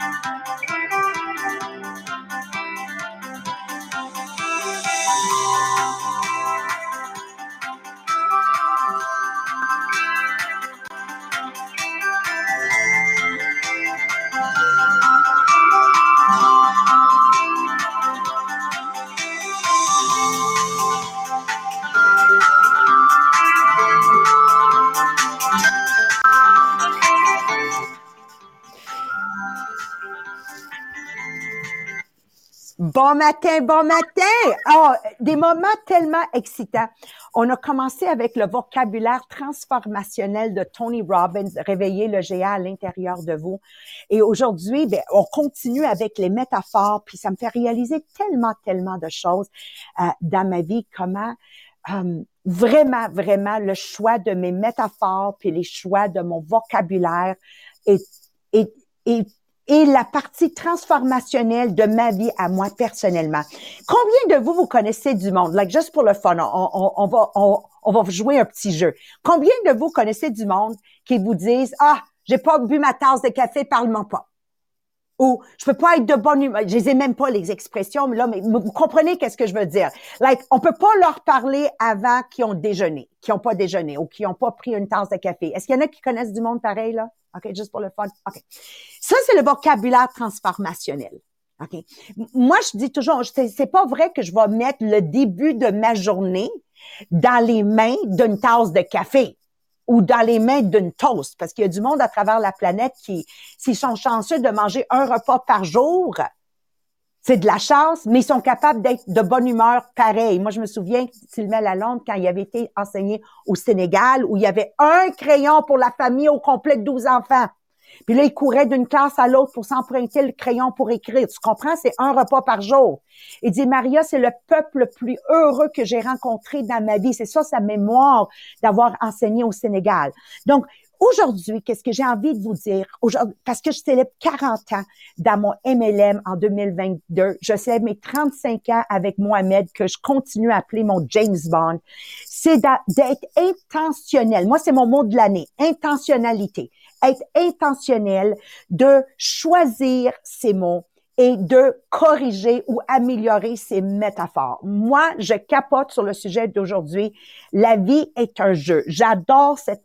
Thank you. Bon matin, bon matin! Oh, des moments tellement excitants. On a commencé avec le vocabulaire transformationnel de Tony Robbins, réveiller le géant à l'intérieur de vous. Et aujourd'hui, ben, on continue avec les métaphores, puis ça me fait réaliser tellement, tellement de choses euh, dans ma vie, comment euh, vraiment, vraiment le choix de mes métaphores, puis les choix de mon vocabulaire est et la partie transformationnelle de ma vie à moi personnellement. Combien de vous vous connaissez du monde? Like, juste pour le fun, on, va on, on, va jouer un petit jeu. Combien de vous connaissez du monde qui vous disent ah j'ai pas bu ma tasse de café, parle-moi pas. Ou je peux pas être de bonne humeur. Je les même pas les expressions, mais là, mais vous comprenez qu'est-ce que je veux dire. Like, on peut pas leur parler avant qu'ils ont déjeuné, qui ont pas déjeuné ou qui ont pas pris une tasse de café. Est-ce qu'il y en a qui connaissent du monde pareil là? OK, juste pour le fun. OK. Ça, c'est le vocabulaire transformationnel. OK. Moi, je dis toujours, c'est pas vrai que je vais mettre le début de ma journée dans les mains d'une tasse de café ou dans les mains d'une toast, parce qu'il y a du monde à travers la planète qui, s'ils sont chanceux de manger un repas par jour, c'est de la chance, mais ils sont capables d'être de bonne humeur pareil. Moi, je me souviens, Sylvain Lalonde, quand il avait été enseigné au Sénégal, où il y avait un crayon pour la famille au complet de 12 enfants. Puis là, il courait d'une classe à l'autre pour s'emprunter le crayon pour écrire. Tu comprends? C'est un repas par jour. Il dit, Maria, c'est le peuple le plus heureux que j'ai rencontré dans ma vie. C'est ça sa mémoire d'avoir enseigné au Sénégal. Donc, Aujourd'hui, qu'est-ce que j'ai envie de vous dire? Aujourd'hui, parce que je célèbre 40 ans dans mon MLM en 2022. Je célèbre mes 35 ans avec Mohamed, que je continue à appeler mon James Bond. C'est d'être intentionnel. Moi, c'est mon mot de l'année. Intentionnalité. Être intentionnel de choisir ces mots, et de corriger ou améliorer ces métaphores. Moi, je capote sur le sujet d'aujourd'hui. La vie est un jeu. J'adore cette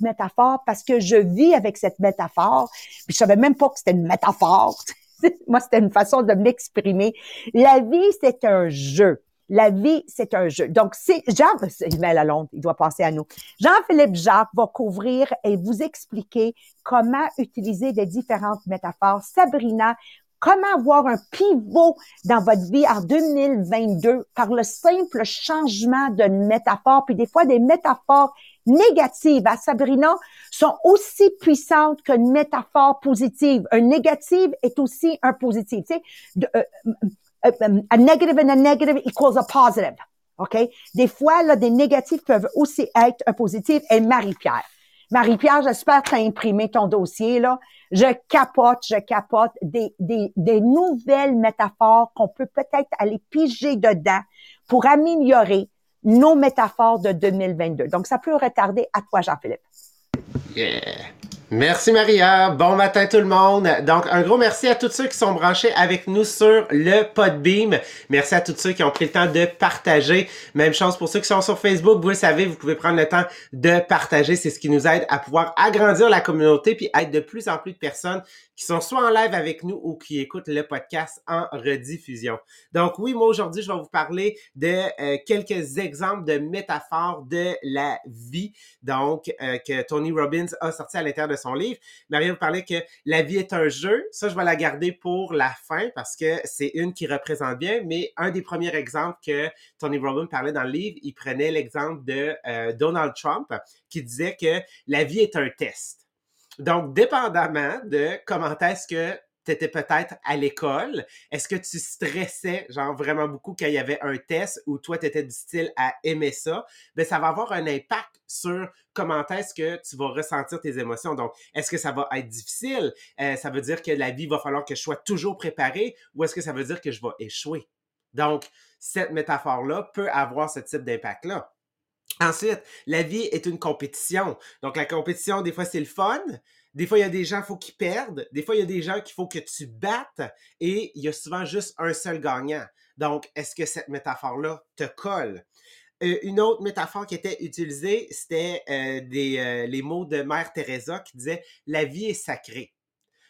métaphore parce que je vis avec cette métaphore. Puis je savais même pas que c'était une métaphore. Moi, c'était une façon de m'exprimer. La vie, c'est un jeu. La vie, c'est un jeu. Donc, c'est Jean, il doit passer à nous. Jean-Philippe Jacques va couvrir et vous expliquer comment utiliser les différentes métaphores. Sabrina Comment avoir un pivot dans votre vie en 2022 par le simple changement d'une métaphore, puis des fois des métaphores négatives à Sabrina sont aussi puissantes qu'une métaphore positive. Un négatif est aussi un positif. Euh, a negative and a negative equals a positive. OK? Des fois, là, des négatifs peuvent aussi être un positif. Et Marie-Pierre. Marie-Pierre, j'espère que tu as imprimé ton dossier, là je capote, je capote des, des, des nouvelles métaphores qu'on peut peut-être aller piger dedans pour améliorer nos métaphores de 2022. Donc, ça peut retarder à toi, Jean-Philippe. Yeah. Merci Maria. Bon matin tout le monde. Donc un gros merci à tous ceux qui sont branchés avec nous sur le Podbeam. Merci à tous ceux qui ont pris le temps de partager. Même chose pour ceux qui sont sur Facebook. Vous le savez, vous pouvez prendre le temps de partager. C'est ce qui nous aide à pouvoir agrandir la communauté puis être de plus en plus de personnes qui sont soit en live avec nous ou qui écoutent le podcast en rediffusion. Donc oui, moi aujourd'hui, je vais vous parler de euh, quelques exemples de métaphores de la vie, donc euh, que Tony Robbins a sorti à l'intérieur de son livre. Maria vous parlait que la vie est un jeu. Ça, je vais la garder pour la fin parce que c'est une qui représente bien. Mais un des premiers exemples que Tony Robbins parlait dans le livre, il prenait l'exemple de euh, Donald Trump qui disait que la vie est un test. Donc, dépendamment de comment est-ce que tu étais peut-être à l'école, est-ce que tu stressais, genre vraiment beaucoup quand il y avait un test ou toi, tu étais du style à aimer ça, ben ça va avoir un impact sur comment est-ce que tu vas ressentir tes émotions. Donc, est-ce que ça va être difficile? Euh, ça veut dire que la vie va falloir que je sois toujours préparé ou est-ce que ça veut dire que je vais échouer? Donc, cette métaphore-là peut avoir ce type d'impact-là. Ensuite, la vie est une compétition. Donc, la compétition, des fois, c'est le fun. Des fois, il y a des gens, il faut qu'ils perdent. Des fois, il y a des gens qu'il faut que tu battes. Et il y a souvent juste un seul gagnant. Donc, est-ce que cette métaphore-là te colle? Euh, une autre métaphore qui était utilisée, c'était euh, euh, les mots de Mère Teresa qui disait La vie est sacrée.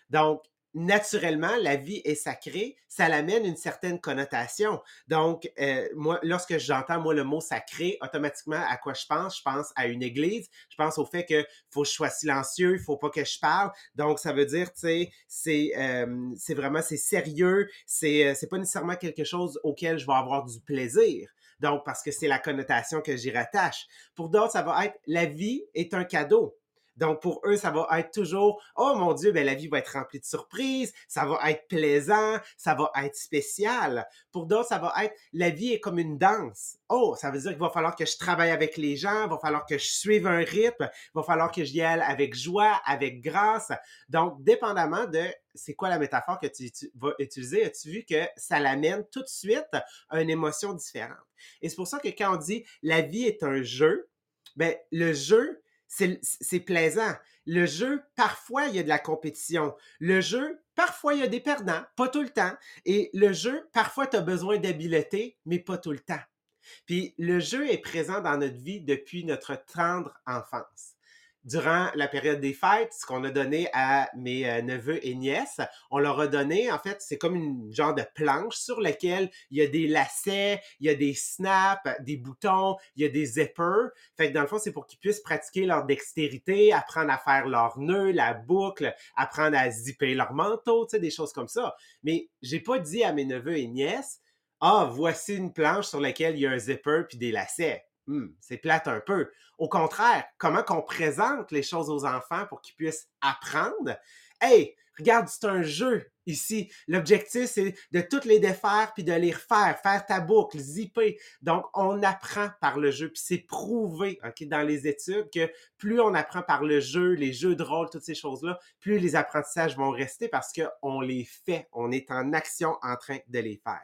Donc, naturellement, la vie est sacrée, ça l'amène une certaine connotation. Donc, euh, moi, lorsque j'entends, moi, le mot sacré, automatiquement, à quoi je pense? Je pense à une église. Je pense au fait que faut que je sois silencieux, il faut pas que je parle. Donc, ça veut dire, tu sais, c'est, euh, c'est vraiment, c'est sérieux. C'est, euh, c'est pas nécessairement quelque chose auquel je vais avoir du plaisir. Donc, parce que c'est la connotation que j'y rattache. Pour d'autres, ça va être la vie est un cadeau. Donc, pour eux, ça va être toujours, oh mon Dieu, ben, la vie va être remplie de surprises, ça va être plaisant, ça va être spécial. Pour d'autres, ça va être, la vie est comme une danse. Oh, ça veut dire qu'il va falloir que je travaille avec les gens, il va falloir que je suive un rythme, il va falloir que j'y aille avec joie, avec grâce. Donc, dépendamment de c'est quoi la métaphore que tu, vas utiliser, as-tu vu que ça l'amène tout de suite à une émotion différente? Et c'est pour ça que quand on dit la vie est un jeu, ben, le jeu, c'est plaisant. Le jeu, parfois, il y a de la compétition. Le jeu, parfois, il y a des perdants, pas tout le temps. Et le jeu, parfois, tu as besoin d'habileté, mais pas tout le temps. Puis le jeu est présent dans notre vie depuis notre tendre enfance durant la période des fêtes, ce qu'on a donné à mes euh, neveux et nièces, on leur a donné, en fait, c'est comme une genre de planche sur laquelle il y a des lacets, il y a des snaps, des boutons, il y a des zippers. Fait que dans le fond, c'est pour qu'ils puissent pratiquer leur dextérité, apprendre à faire leur nœud, la boucle, apprendre à zipper leur manteau, tu sais, des choses comme ça. Mais j'ai pas dit à mes neveux et nièces, ah, voici une planche sur laquelle il y a un zipper puis des lacets. Hmm, c'est plate un peu. Au contraire, comment qu'on présente les choses aux enfants pour qu'ils puissent apprendre? Hey, regarde, c'est un jeu ici. L'objectif, c'est de toutes les défaire puis de les refaire, faire ta boucle, zipper. Donc, on apprend par le jeu. Puis c'est prouvé ok, dans les études que plus on apprend par le jeu, les jeux de rôle, toutes ces choses-là, plus les apprentissages vont rester parce qu'on les fait. On est en action en train de les faire.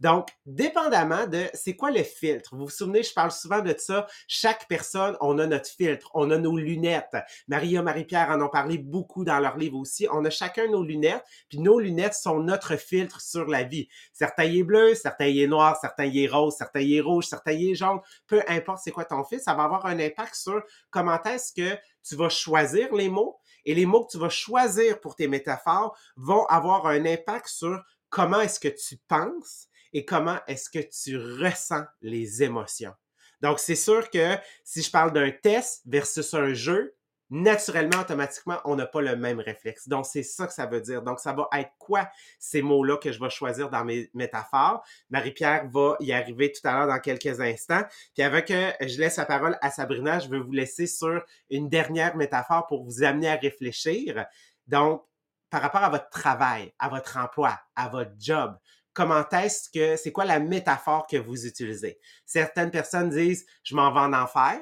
Donc, dépendamment de c'est quoi le filtre. Vous vous souvenez, je parle souvent de ça. Chaque personne, on a notre filtre, on a nos lunettes. Maria, Marie-Pierre en ont parlé beaucoup dans leur livre aussi. On a chacun nos lunettes, puis nos lunettes sont notre filtre sur la vie. Certains y est bleu, certains y est noir, certains y est rose, certains y est rouge, certains y est jaune. Peu importe c'est quoi ton filtre, ça va avoir un impact sur comment est-ce que tu vas choisir les mots et les mots que tu vas choisir pour tes métaphores vont avoir un impact sur comment est-ce que tu penses et comment est-ce que tu ressens les émotions. Donc, c'est sûr que si je parle d'un test versus un jeu, naturellement, automatiquement, on n'a pas le même réflexe. Donc, c'est ça que ça veut dire. Donc, ça va être quoi ces mots-là que je vais choisir dans mes métaphores? Marie-Pierre va y arriver tout à l'heure dans quelques instants. Puis avant que je laisse la parole à Sabrina, je veux vous laisser sur une dernière métaphore pour vous amener à réfléchir. Donc, par rapport à votre travail, à votre emploi, à votre job, comment est-ce que, c'est quoi la métaphore que vous utilisez? Certaines personnes disent, je m'en vais en enfer.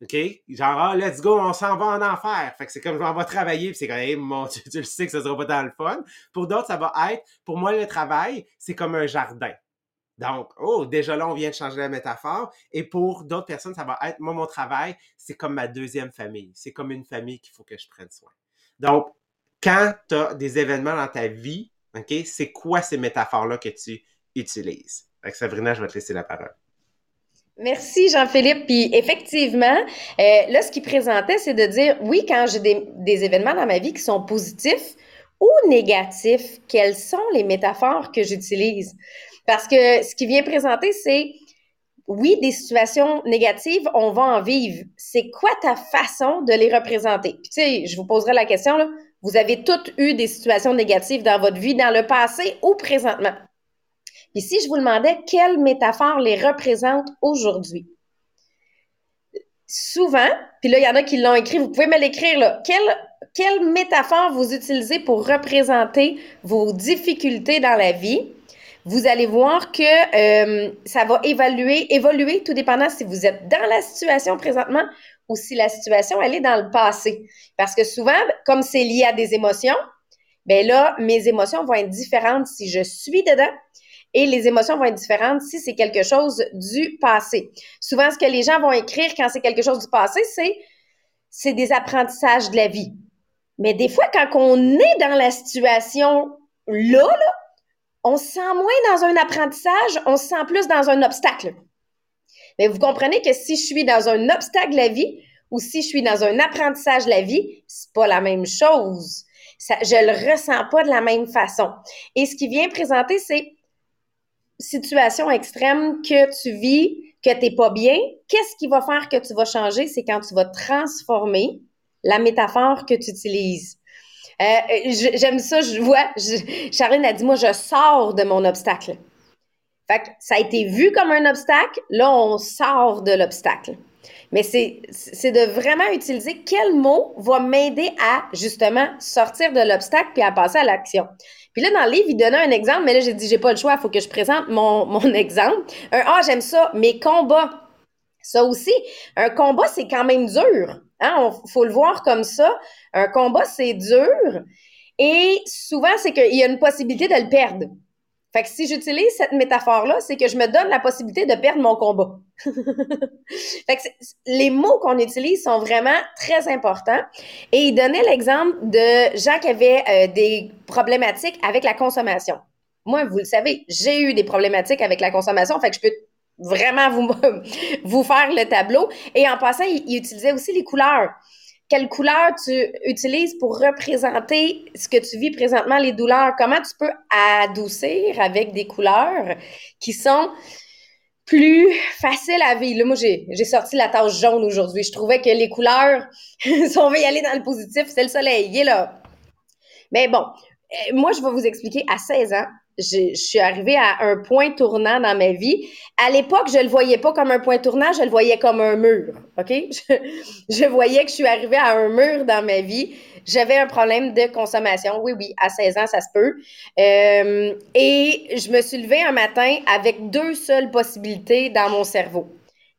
OK? Genre, ah, let's go, on s'en va en enfer. Fait que c'est comme, je m'en vais travailler, puis c'est comme, hey, mon, tu, tu, le sais que ça sera pas dans le fun. Pour d'autres, ça va être, pour moi, le travail, c'est comme un jardin. Donc, oh, déjà là, on vient de changer la métaphore. Et pour d'autres personnes, ça va être, moi, mon travail, c'est comme ma deuxième famille. C'est comme une famille qu'il faut que je prenne soin. Donc, quand tu as des événements dans ta vie, OK, c'est quoi ces métaphores-là que tu utilises? Avec Sabrina, je vais te laisser la parole. Merci Jean-Philippe. Puis effectivement, euh, là, ce qu'il présentait, c'est de dire, oui, quand j'ai des, des, événements dans ma vie qui sont positifs ou négatifs, quelles sont les métaphores que j'utilise? Parce que ce qu'il vient présenter, c'est, oui, des situations négatives, on va en vivre. C'est quoi ta façon de les représenter? Puis tu sais, je vous poserai la question, là, vous avez toutes eu des situations négatives dans votre vie, dans le passé ou présentement. Puis si je vous demandais quelle métaphore les représente aujourd'hui, souvent, puis là, il y en a qui l'ont écrit, vous pouvez me l'écrire là. Quelle, quelle métaphore vous utilisez pour représenter vos difficultés dans la vie? Vous allez voir que euh, ça va évaluer, évoluer tout dépendant si vous êtes dans la situation présentement ou si la situation, elle est dans le passé. Parce que souvent, comme c'est lié à des émotions, ben là, mes émotions vont être différentes si je suis dedans et les émotions vont être différentes si c'est quelque chose du passé. Souvent, ce que les gens vont écrire quand c'est quelque chose du passé, c'est c'est des apprentissages de la vie. Mais des fois, quand on est dans la situation là, là, on se sent moins dans un apprentissage, on se sent plus dans un obstacle. Mais vous comprenez que si je suis dans un obstacle la vie ou si je suis dans un apprentissage la vie, c'est pas la même chose. Ça, je le ressens pas de la même façon. Et ce qui vient présenter, c'est situation extrême que tu vis, que t'es pas bien. Qu'est-ce qui va faire que tu vas changer? C'est quand tu vas transformer la métaphore que tu utilises. Euh, j'aime ça, je vois, Charline a dit, moi, je sors de mon obstacle. Fait que ça a été vu comme un obstacle, là, on sort de l'obstacle. Mais c'est, de vraiment utiliser quel mot va m'aider à, justement, sortir de l'obstacle puis à passer à l'action. Puis là, dans le livre, il donnait un exemple, mais là, j'ai dit, j'ai pas le choix, il faut que je présente mon, mon exemple. Un, ah, j'aime ça, mes combats. Ça aussi, un combat, c'est quand même dur. Hein? Faut le voir comme ça. Un combat, c'est dur. Et souvent, c'est qu'il y a une possibilité de le perdre. Fait que si j'utilise cette métaphore-là, c'est que je me donne la possibilité de perdre mon combat. fait que les mots qu'on utilise sont vraiment très importants. Et il donnait l'exemple de gens qui avaient euh, des problématiques avec la consommation. Moi, vous le savez, j'ai eu des problématiques avec la consommation, fait que je peux vraiment vous, vous faire le tableau. Et en passant, il utilisait aussi les couleurs quelle couleur tu utilises pour représenter ce que tu vis présentement, les douleurs, comment tu peux adoucir avec des couleurs qui sont plus faciles à vivre? moi, j'ai, sorti la tache jaune aujourd'hui. Je trouvais que les couleurs, si on veut y aller dans le positif, c'est le soleil, il est là. Mais bon, euh, moi, je vais vous expliquer, à 16 ans, je, suis arrivée à un point tournant dans ma vie. À l'époque, je le voyais pas comme un point tournant, je le voyais comme un mur. OK? Je, voyais que je suis arrivée à un mur dans ma vie. J'avais un problème de consommation. Oui, oui, à 16 ans, ça se peut. Euh, et je me suis levée un matin avec deux seules possibilités dans mon cerveau.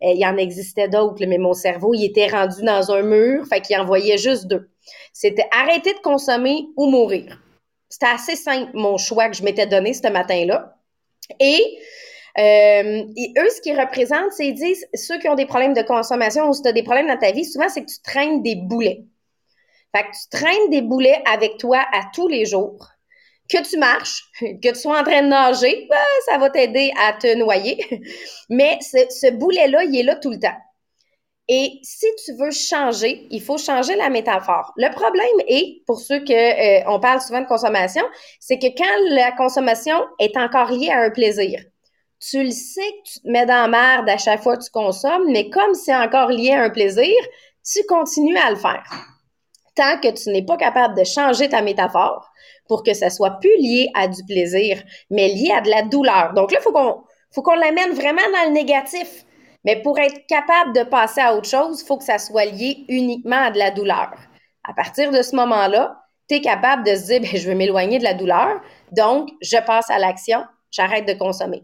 Euh, il y en existait d'autres, mais mon cerveau, il était rendu dans un mur, fait qu'il envoyait juste deux. C'était arrêter de consommer ou mourir. C'était assez simple, mon choix que je m'étais donné ce matin-là. Et, euh, eux, ce qu'ils représentent, c'est ils disent ceux qui ont des problèmes de consommation ou si tu as des problèmes dans ta vie, souvent, c'est que tu traînes des boulets. Fait que tu traînes des boulets avec toi à tous les jours. Que tu marches, que tu sois en train de nager, ben, ça va t'aider à te noyer. Mais ce boulet-là, il est là tout le temps. Et si tu veux changer, il faut changer la métaphore. Le problème est, pour ceux que euh, on parle souvent de consommation, c'est que quand la consommation est encore liée à un plaisir, tu le sais que tu te mets dans la merde à chaque fois que tu consommes, mais comme c'est encore lié à un plaisir, tu continues à le faire. Tant que tu n'es pas capable de changer ta métaphore pour que ça soit plus lié à du plaisir, mais lié à de la douleur. Donc là, faut qu'on faut qu'on l'amène vraiment dans le négatif. Mais pour être capable de passer à autre chose, il faut que ça soit lié uniquement à de la douleur. À partir de ce moment-là, tu es capable de se dire, ben, je veux m'éloigner de la douleur, donc je passe à l'action, j'arrête de consommer.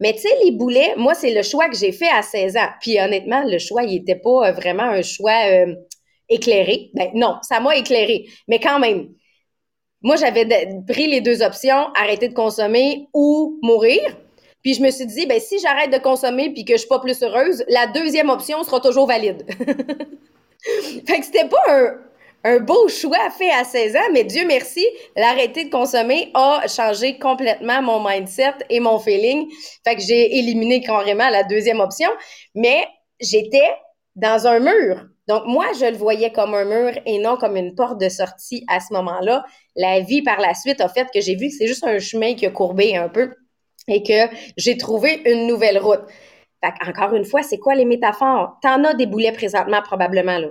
Mais tu sais, les boulets, moi, c'est le choix que j'ai fait à 16 ans. Puis honnêtement, le choix, il n'était pas euh, vraiment un choix euh, éclairé. Ben non, ça m'a éclairé. Mais quand même, moi, j'avais pris les deux options, arrêter de consommer ou mourir. Puis je me suis dit, ben si j'arrête de consommer puis que je suis pas plus heureuse, la deuxième option sera toujours valide. fait que c'était pas un, un beau choix fait à 16 ans, mais Dieu merci, l'arrêter de consommer a changé complètement mon mindset et mon feeling. Fait que j'ai éliminé carrément la deuxième option, mais j'étais dans un mur. Donc moi, je le voyais comme un mur et non comme une porte de sortie à ce moment-là. La vie par la suite a fait que j'ai vu que c'est juste un chemin qui a courbé un peu et que j'ai trouvé une nouvelle route. Fait encore une fois, c'est quoi les métaphores? T'en as des boulets présentement, probablement, là.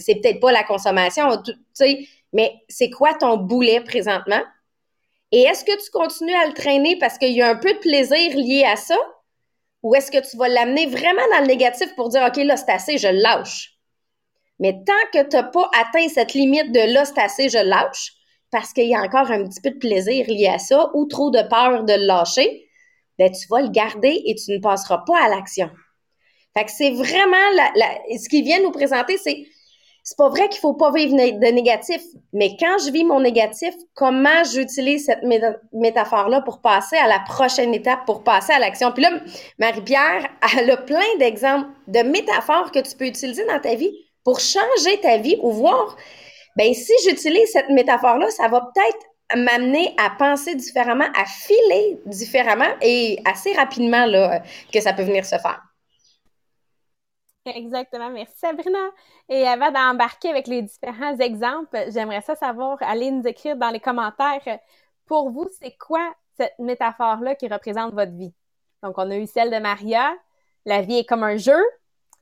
C'est peut-être pas la consommation, tu sais, mais c'est quoi ton boulet présentement? Et est-ce que tu continues à le traîner parce qu'il y a un peu de plaisir lié à ça? Ou est-ce que tu vas l'amener vraiment dans le négatif pour dire, OK, là, c'est assez, je lâche? Mais tant que tu n'as pas atteint cette limite de là, c'est assez, je lâche, parce qu'il y a encore un petit peu de plaisir lié à ça ou trop de peur de le lâcher, ben, tu vas le garder et tu ne passeras pas à l'action. Fait que c'est vraiment ce qu'il vient nous présenter, c'est c'est pas vrai qu'il faut pas vivre de négatif, mais quand je vis mon négatif, comment j'utilise cette métaphore-là pour passer à la prochaine étape, pour passer à l'action? Puis là, Marie-Pierre, elle a plein d'exemples de métaphores que tu peux utiliser dans ta vie pour changer ta vie ou voir ben si j'utilise cette métaphore-là, ça va peut-être m'amener à penser différemment, à filer différemment et assez rapidement là, que ça peut venir se faire. Exactement. Merci, Sabrina. Et avant d'embarquer avec les différents exemples, j'aimerais ça savoir, allez nous écrire dans les commentaires, pour vous, c'est quoi cette métaphore-là qui représente votre vie? Donc, on a eu celle de Maria, la vie est comme un jeu.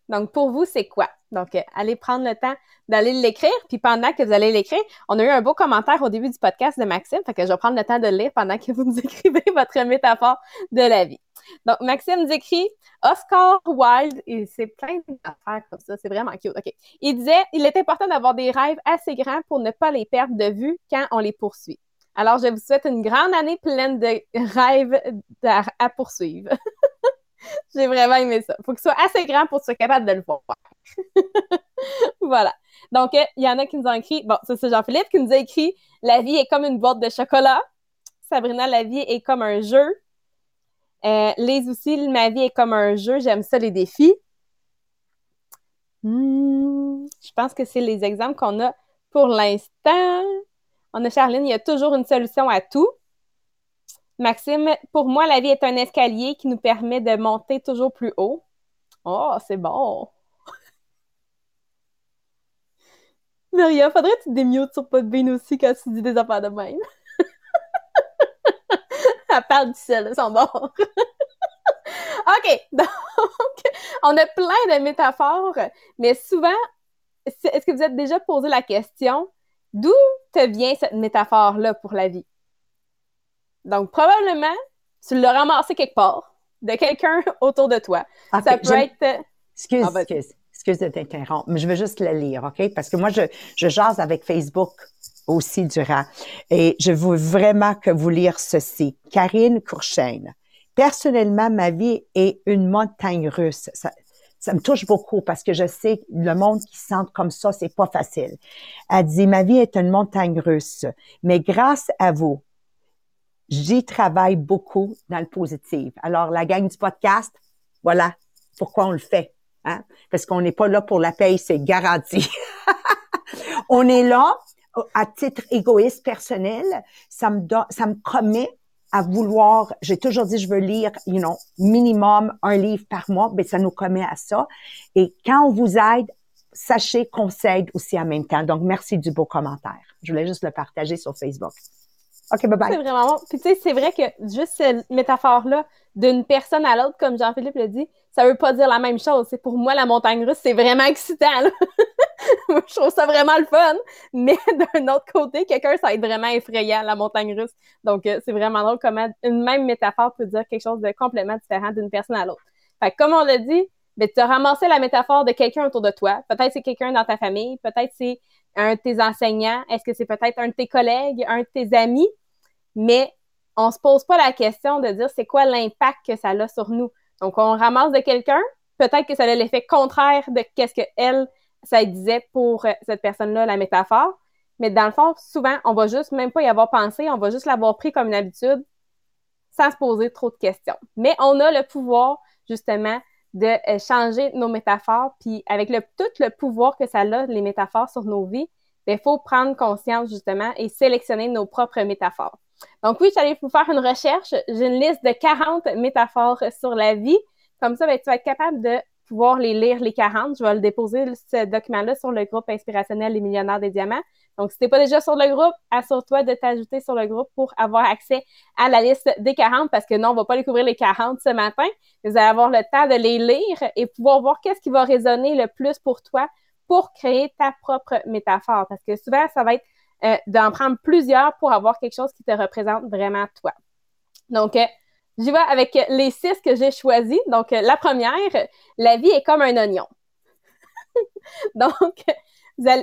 Donc, pour vous, c'est quoi? Donc, euh, allez prendre le temps d'aller l'écrire. Puis pendant que vous allez l'écrire, on a eu un beau commentaire au début du podcast de Maxime. Fait que je vais prendre le temps de le lire pendant que vous nous écrivez votre métaphore de la vie. Donc, Maxime nous écrit Oscar Wilde, et c'est plein d'affaires comme ça, c'est vraiment cute. OK. Il disait Il est important d'avoir des rêves assez grands pour ne pas les perdre de vue quand on les poursuit. Alors, je vous souhaite une grande année pleine de rêves à, poursuivre. J'ai vraiment aimé ça. Il faut que ce soit assez grand pour que tu sois capable de le voir. voilà. Donc, euh, il y en a qui nous ont écrit, bon, ça c'est Jean-Philippe qui nous a écrit La vie est comme une boîte de chocolat. Sabrina, la vie est comme un jeu. Euh, les aussi, ma vie est comme un jeu. J'aime ça, les défis. Hmm, je pense que c'est les exemples qu'on a pour l'instant. On a Charline, il y a toujours une solution à tout. Maxime, pour moi, la vie est un escalier qui nous permet de monter toujours plus haut. Oh, c'est bon. Maria, faudrait que tu démutes sur Podbean aussi quand tu dis des affaires de même. Elle parle du ciel, son bord. OK, donc, on a plein de métaphores, mais souvent, est-ce que vous êtes déjà posé la question d'où te vient cette métaphore-là pour la vie? Donc, probablement, tu l'as ramassé quelque part, de quelqu'un autour de toi. ça peut être. Excuse, ah, excuse, excuse de t'interrompre, mais je veux juste le lire, OK? Parce que moi, je, je jase avec Facebook aussi durant. Et je veux vraiment que vous lire ceci. Karine Courchaine. Personnellement, ma vie est une montagne russe. Ça, ça me touche beaucoup parce que je sais que le monde qui se sent comme ça, c'est pas facile. Elle dit, ma vie est une montagne russe, mais grâce à vous, j'y travaille beaucoup dans le positif. Alors, la gang du podcast, voilà pourquoi on le fait. Hein? Parce qu'on n'est pas là pour la paye, c'est garanti. on est là à titre égoïste personnel. Ça me, ça me commet à vouloir, j'ai toujours dit, je veux lire, you know, minimum un livre par mois, mais ça nous commet à ça. Et quand on vous aide, sachez qu'on s'aide aussi en même temps. Donc, merci du beau commentaire. Je voulais juste le partager sur Facebook. OK, bye bye. C'est vraiment bon. Puis tu sais, c'est vrai que juste cette métaphore-là, d'une personne à l'autre, comme Jean-Philippe l'a dit, ça veut pas dire la même chose. C'est pour moi, la montagne russe, c'est vraiment excitant. je trouve ça vraiment le fun. Mais d'un autre côté, quelqu'un, ça va être vraiment effrayant, la montagne russe. Donc, euh, c'est vraiment drôle comment une même métaphore peut dire quelque chose de complètement différent d'une personne à l'autre. Fait que, comme on l'a dit, ben, tu as ramassé la métaphore de quelqu'un autour de toi. Peut-être c'est quelqu'un dans ta famille, peut-être c'est un de tes enseignants, est-ce que c'est peut-être un de tes collègues, un de tes amis, mais on se pose pas la question de dire c'est quoi l'impact que ça a sur nous. Donc, on ramasse de quelqu'un, peut-être que ça a l'effet contraire de qu'est-ce que elle, ça disait pour euh, cette personne-là, la métaphore. Mais dans le fond, souvent, on va juste même pas y avoir pensé, on va juste l'avoir pris comme une habitude sans se poser trop de questions. Mais on a le pouvoir, justement, de euh, changer nos métaphores. Puis avec le, tout le pouvoir que ça a, les métaphores sur nos vies, il ben, faut prendre conscience justement et sélectionner nos propres métaphores. Donc oui, j'allais vous faire une recherche. J'ai une liste de 40 métaphores sur la vie. Comme ça, ben, tu vas être capable de pouvoir les lire, les 40. Je vais le déposer, ce document-là, sur le groupe inspirationnel Les Millionnaires des Diamants. Donc, si tu n'es pas déjà sur le groupe, assure-toi de t'ajouter sur le groupe pour avoir accès à la liste des 40 parce que non, on ne va pas découvrir les 40 ce matin. Vous allez avoir le temps de les lire et pouvoir voir qu'est-ce qui va résonner le plus pour toi pour créer ta propre métaphore. Parce que souvent, ça va être euh, d'en prendre plusieurs pour avoir quelque chose qui te représente vraiment toi. Donc, euh, j'y vais avec les six que j'ai choisis. Donc, euh, la première, la vie est comme un oignon. Donc,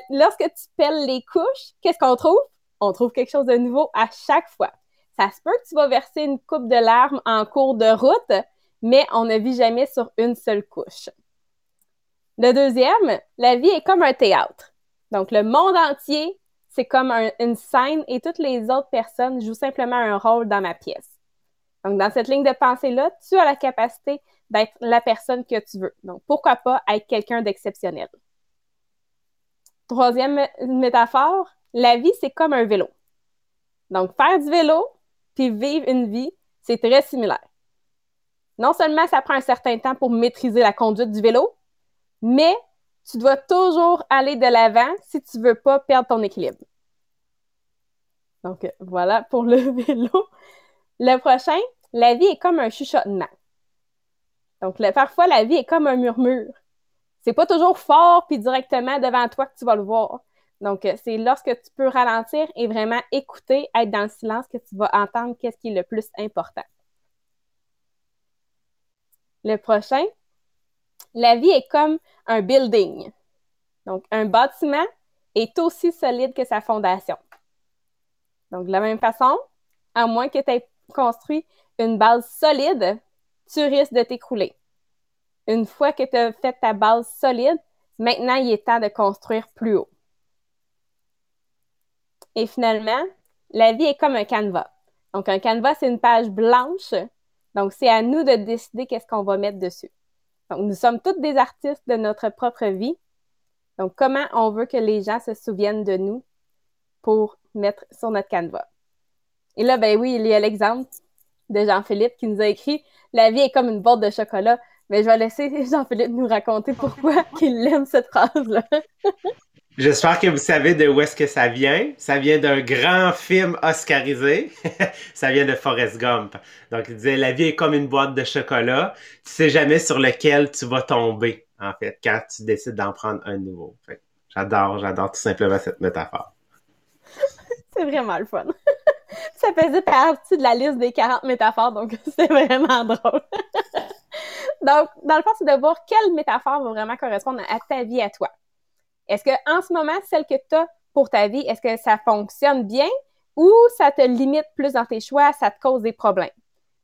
lorsque tu pelles les couches, qu'est-ce qu'on trouve? On trouve quelque chose de nouveau à chaque fois. Ça se peut que tu vas verser une coupe de larmes en cours de route, mais on ne vit jamais sur une seule couche. Le deuxième, la vie est comme un théâtre. Donc, le monde entier, c'est comme une scène et toutes les autres personnes jouent simplement un rôle dans ma pièce. Donc, dans cette ligne de pensée-là, tu as la capacité d'être la personne que tu veux. Donc, pourquoi pas être quelqu'un d'exceptionnel? troisième métaphore, la vie, c'est comme un vélo. Donc, faire du vélo puis vivre une vie, c'est très similaire. Non seulement ça prend un certain temps pour maîtriser la conduite du vélo, mais tu dois toujours aller de l'avant si tu veux pas perdre ton équilibre. Donc, voilà pour le vélo. Le prochain, la vie est comme un chuchotement. Donc, parfois, la vie est comme un murmure. C'est pas toujours fort puis directement devant toi que tu vas le voir. Donc, c'est lorsque tu peux ralentir et vraiment écouter, être dans le silence que tu vas entendre qu'est-ce qui est le plus important. Le prochain, la vie est comme un building. Donc, un bâtiment est aussi solide que sa fondation. Donc, de la même façon, à moins que tu aies construit une base solide, tu risques de t'écrouler. Une fois que tu as fait ta base solide, maintenant, il est temps de construire plus haut. Et finalement, la vie est comme un canevas. Donc, un canevas, c'est une page blanche. Donc, c'est à nous de décider qu'est-ce qu'on va mettre dessus. Donc, nous sommes tous des artistes de notre propre vie. Donc, comment on veut que les gens se souviennent de nous pour mettre sur notre canevas? Et là, ben oui, il y a l'exemple de Jean-Philippe qui nous a écrit La vie est comme une boîte de chocolat. Mais je vais laisser Jean-Philippe nous raconter pourquoi il aime cette phrase-là. J'espère que vous savez de où est-ce que ça vient. Ça vient d'un grand film oscarisé. ça vient de Forrest Gump. Donc, il disait, la vie est comme une boîte de chocolat. Tu sais jamais sur lequel tu vas tomber, en fait, quand tu décides d'en prendre un nouveau. J'adore, j'adore tout simplement cette métaphore. C'est vraiment le fun. Ça faisait partie de la liste des 40 métaphores, donc c'est vraiment drôle. donc, dans le fond, c'est de voir quelle métaphore va vraiment correspondre à ta vie à toi. Est-ce que en ce moment, celle que tu as pour ta vie, est-ce que ça fonctionne bien ou ça te limite plus dans tes choix, ça te cause des problèmes?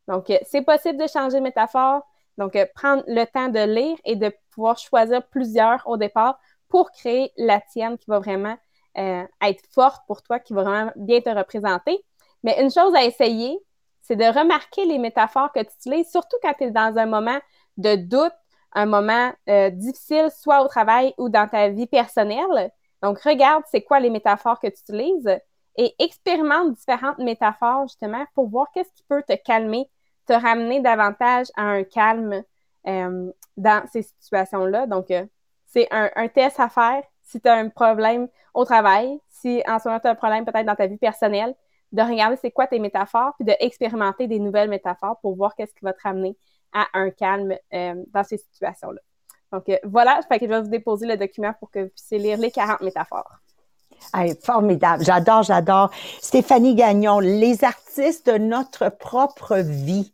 Donc, euh, c'est possible de changer de métaphore. Donc, euh, prendre le temps de lire et de pouvoir choisir plusieurs au départ pour créer la tienne qui va vraiment euh, être forte pour toi, qui va vraiment bien te représenter. Mais une chose à essayer, c'est de remarquer les métaphores que tu utilises, surtout quand tu es dans un moment de doute, un moment euh, difficile, soit au travail ou dans ta vie personnelle. Donc, regarde c'est quoi les métaphores que tu utilises et expérimente différentes métaphores justement pour voir qu'est-ce qui peut te calmer, te ramener davantage à un calme euh, dans ces situations-là. Donc, euh, c'est un, un, test à faire si tu as un problème au travail, si en ce moment tu as un problème peut-être dans ta vie personnelle, de regarder c'est quoi tes métaphores, puis d'expérimenter des nouvelles métaphores pour voir qu'est-ce qui va te ramener à un calme euh, dans ces situations-là. Donc euh, voilà, je vais vous déposer le document pour que vous puissiez lire les 40 métaphores. formidable. J'adore, j'adore. Stéphanie Gagnon, les artistes de notre propre vie.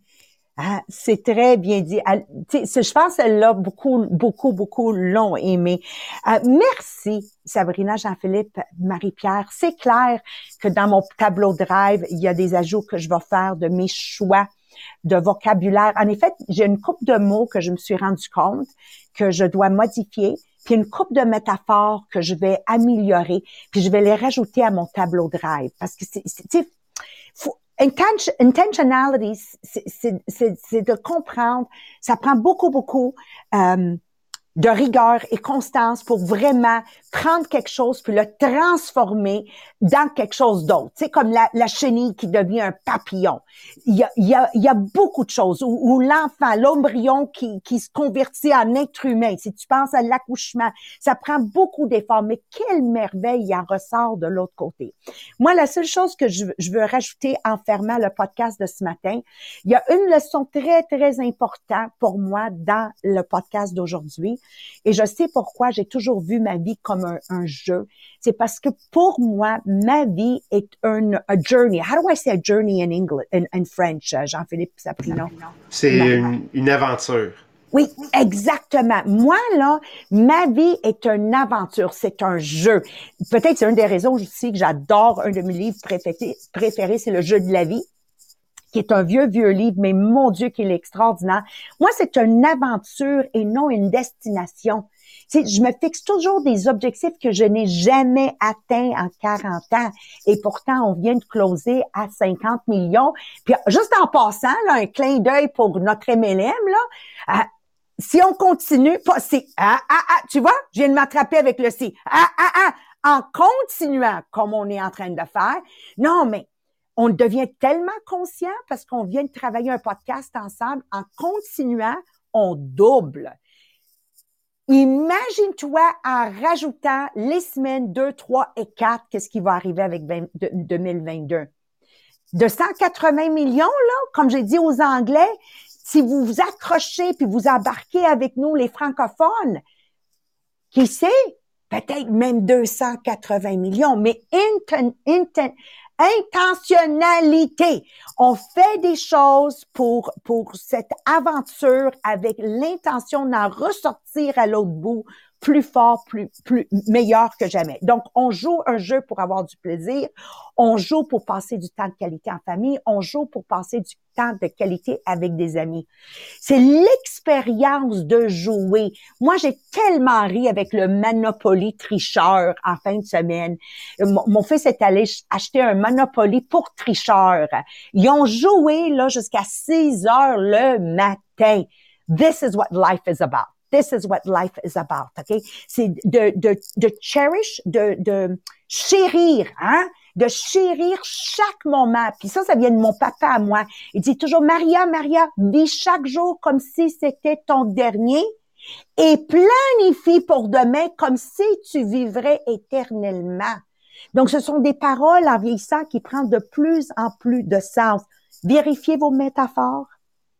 Ah, c'est très bien dit. Je pense qu'elle l'a beaucoup, beaucoup, beaucoup long aimé. Euh, merci, Sabrina, Jean-Philippe, Marie-Pierre. C'est clair que dans mon tableau Drive, il y a des ajouts que je vais faire de mes choix de vocabulaire. En effet, j'ai une coupe de mots que je me suis rendu compte que je dois modifier, puis une coupe de métaphores que je vais améliorer, puis je vais les rajouter à mon tableau Drive. Parce que c'est, intentionality, c'est de comprendre, ça prend beaucoup, beaucoup euh, de rigueur et constance pour vraiment prendre quelque chose puis le transformer dans quelque chose d'autre. C'est comme la, chenille qui devient un papillon. Il y a, beaucoup de choses. Ou, l'enfant, l'embryon qui, se convertit en être humain. Si tu penses à l'accouchement, ça prend beaucoup d'efforts. Mais quelle merveille il en ressort de l'autre côté. Moi, la seule chose que je veux rajouter en fermant le podcast de ce matin, il y a une leçon très, très importante pour moi dans le podcast d'aujourd'hui et je sais pourquoi j'ai toujours vu ma vie comme un, jeu. C'est parce que pour moi, ma vie est un a journey. How do I say a journey in English, in, French, euh, Jean-Philippe Saprino? C'est une, aventure. Oui, exactement. Moi, là, ma vie est une aventure, c'est un jeu. Peut-être c'est une des raisons aussi que j'adore un de mes livres préférés, préférés c'est le jeu de la vie qui est un vieux, vieux livre, mais mon Dieu, qu'il est extraordinaire. Moi, c'est une aventure et non une destination. je me fixe toujours des objectifs que je n'ai jamais atteints en 40 ans. Et pourtant, on vient de closer à 50 millions. Puis, juste en passant, un clin d'œil pour notre MLM, là, euh, si on continue, pas si, ah, ah, ah, tu vois, je viens de m'attraper avec le si, ah, ah, ah, en continuant comme on est en train de faire. Non, mais on devient tellement conscient parce qu'on vient de travailler un podcast ensemble. En continuant, on double. Imagine-toi en rajoutant les semaines 2, 3 et 4, qu'est-ce qui va arriver avec 2022. De 180 millions, là, comme j'ai dit aux Anglais, si vous vous accrochez puis vous embarquez avec nous, les francophones, qui sait, peut-être même 280 millions, mais intentionnalité. On fait des choses pour, pour cette aventure avec l'intention d'en ressortir à l'autre bout plus fort, plus, plus meilleur que jamais. Donc, on joue un jeu pour avoir du plaisir, on joue pour passer du temps de qualité en famille, on joue pour passer du temps de qualité avec des amis. C'est l'expérience de jouer. Moi, j'ai tellement ri avec le Monopoly tricheur en fin de semaine. Mon, fils est allé acheter un Monopoly pour tricheur. Ils ont joué là jusqu'à 6 heures le matin. This is what life is about. This is what life is about, OK? C'est de, de, de cherish, de, de chérir, hein? De chérir chaque moment. Puis ça, ça vient de mon papa à moi. Il dit toujours, Maria, Maria, vis chaque jour comme si c'était ton dernier et planifie pour demain comme si tu vivrais éternellement. Donc, ce sont des paroles en vieillissant qui prennent de plus en plus de sens. Vérifiez vos métaphores,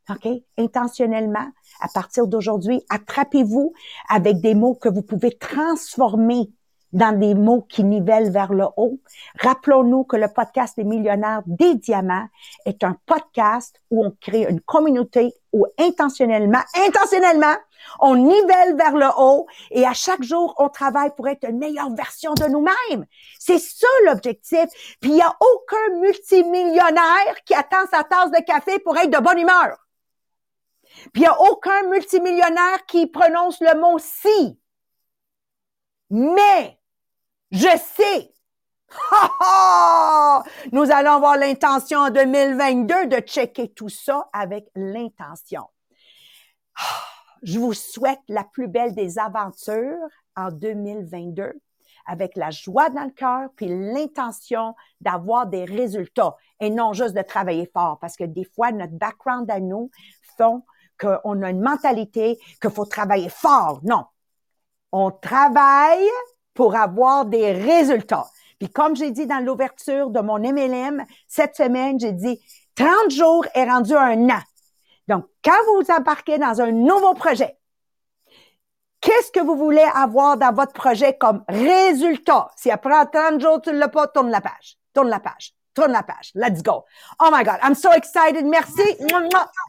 OK? Intentionnellement. À partir d'aujourd'hui, attrapez-vous avec des mots que vous pouvez transformer dans des mots qui nivellent vers le haut. Rappelons-nous que le podcast des millionnaires des diamants est un podcast où on crée une communauté où intentionnellement, intentionnellement, on nivelle vers le haut et à chaque jour, on travaille pour être une meilleure version de nous-mêmes. C'est ça l'objectif. Puis il n'y a aucun multimillionnaire qui attend sa tasse de café pour être de bonne humeur. Puis il n'y a aucun multimillionnaire qui prononce le mot si. Mais, je sais, nous allons avoir l'intention en 2022 de checker tout ça avec l'intention. Je vous souhaite la plus belle des aventures en 2022 avec la joie dans le cœur puis l'intention d'avoir des résultats et non juste de travailler fort parce que des fois notre background à nous font qu'on a une mentalité qu'il faut travailler fort. Non. On travaille pour avoir des résultats. Puis comme j'ai dit dans l'ouverture de mon MLM, cette semaine, j'ai dit 30 jours est rendu un an. Donc, quand vous embarquez dans un nouveau projet, qu'est-ce que vous voulez avoir dans votre projet comme résultat? Si après 30 jours, tu ne l'as pas, tourne la page. Tourne la page tourne la page. Let's go. Oh my God, I'm so excited. Merci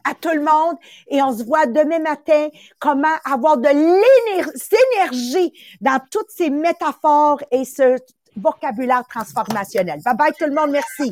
à tout le monde. Et on se voit demain matin comment avoir de l'énergie dans toutes ces métaphores et ce vocabulaire transformationnel. Bye bye tout le monde. Merci.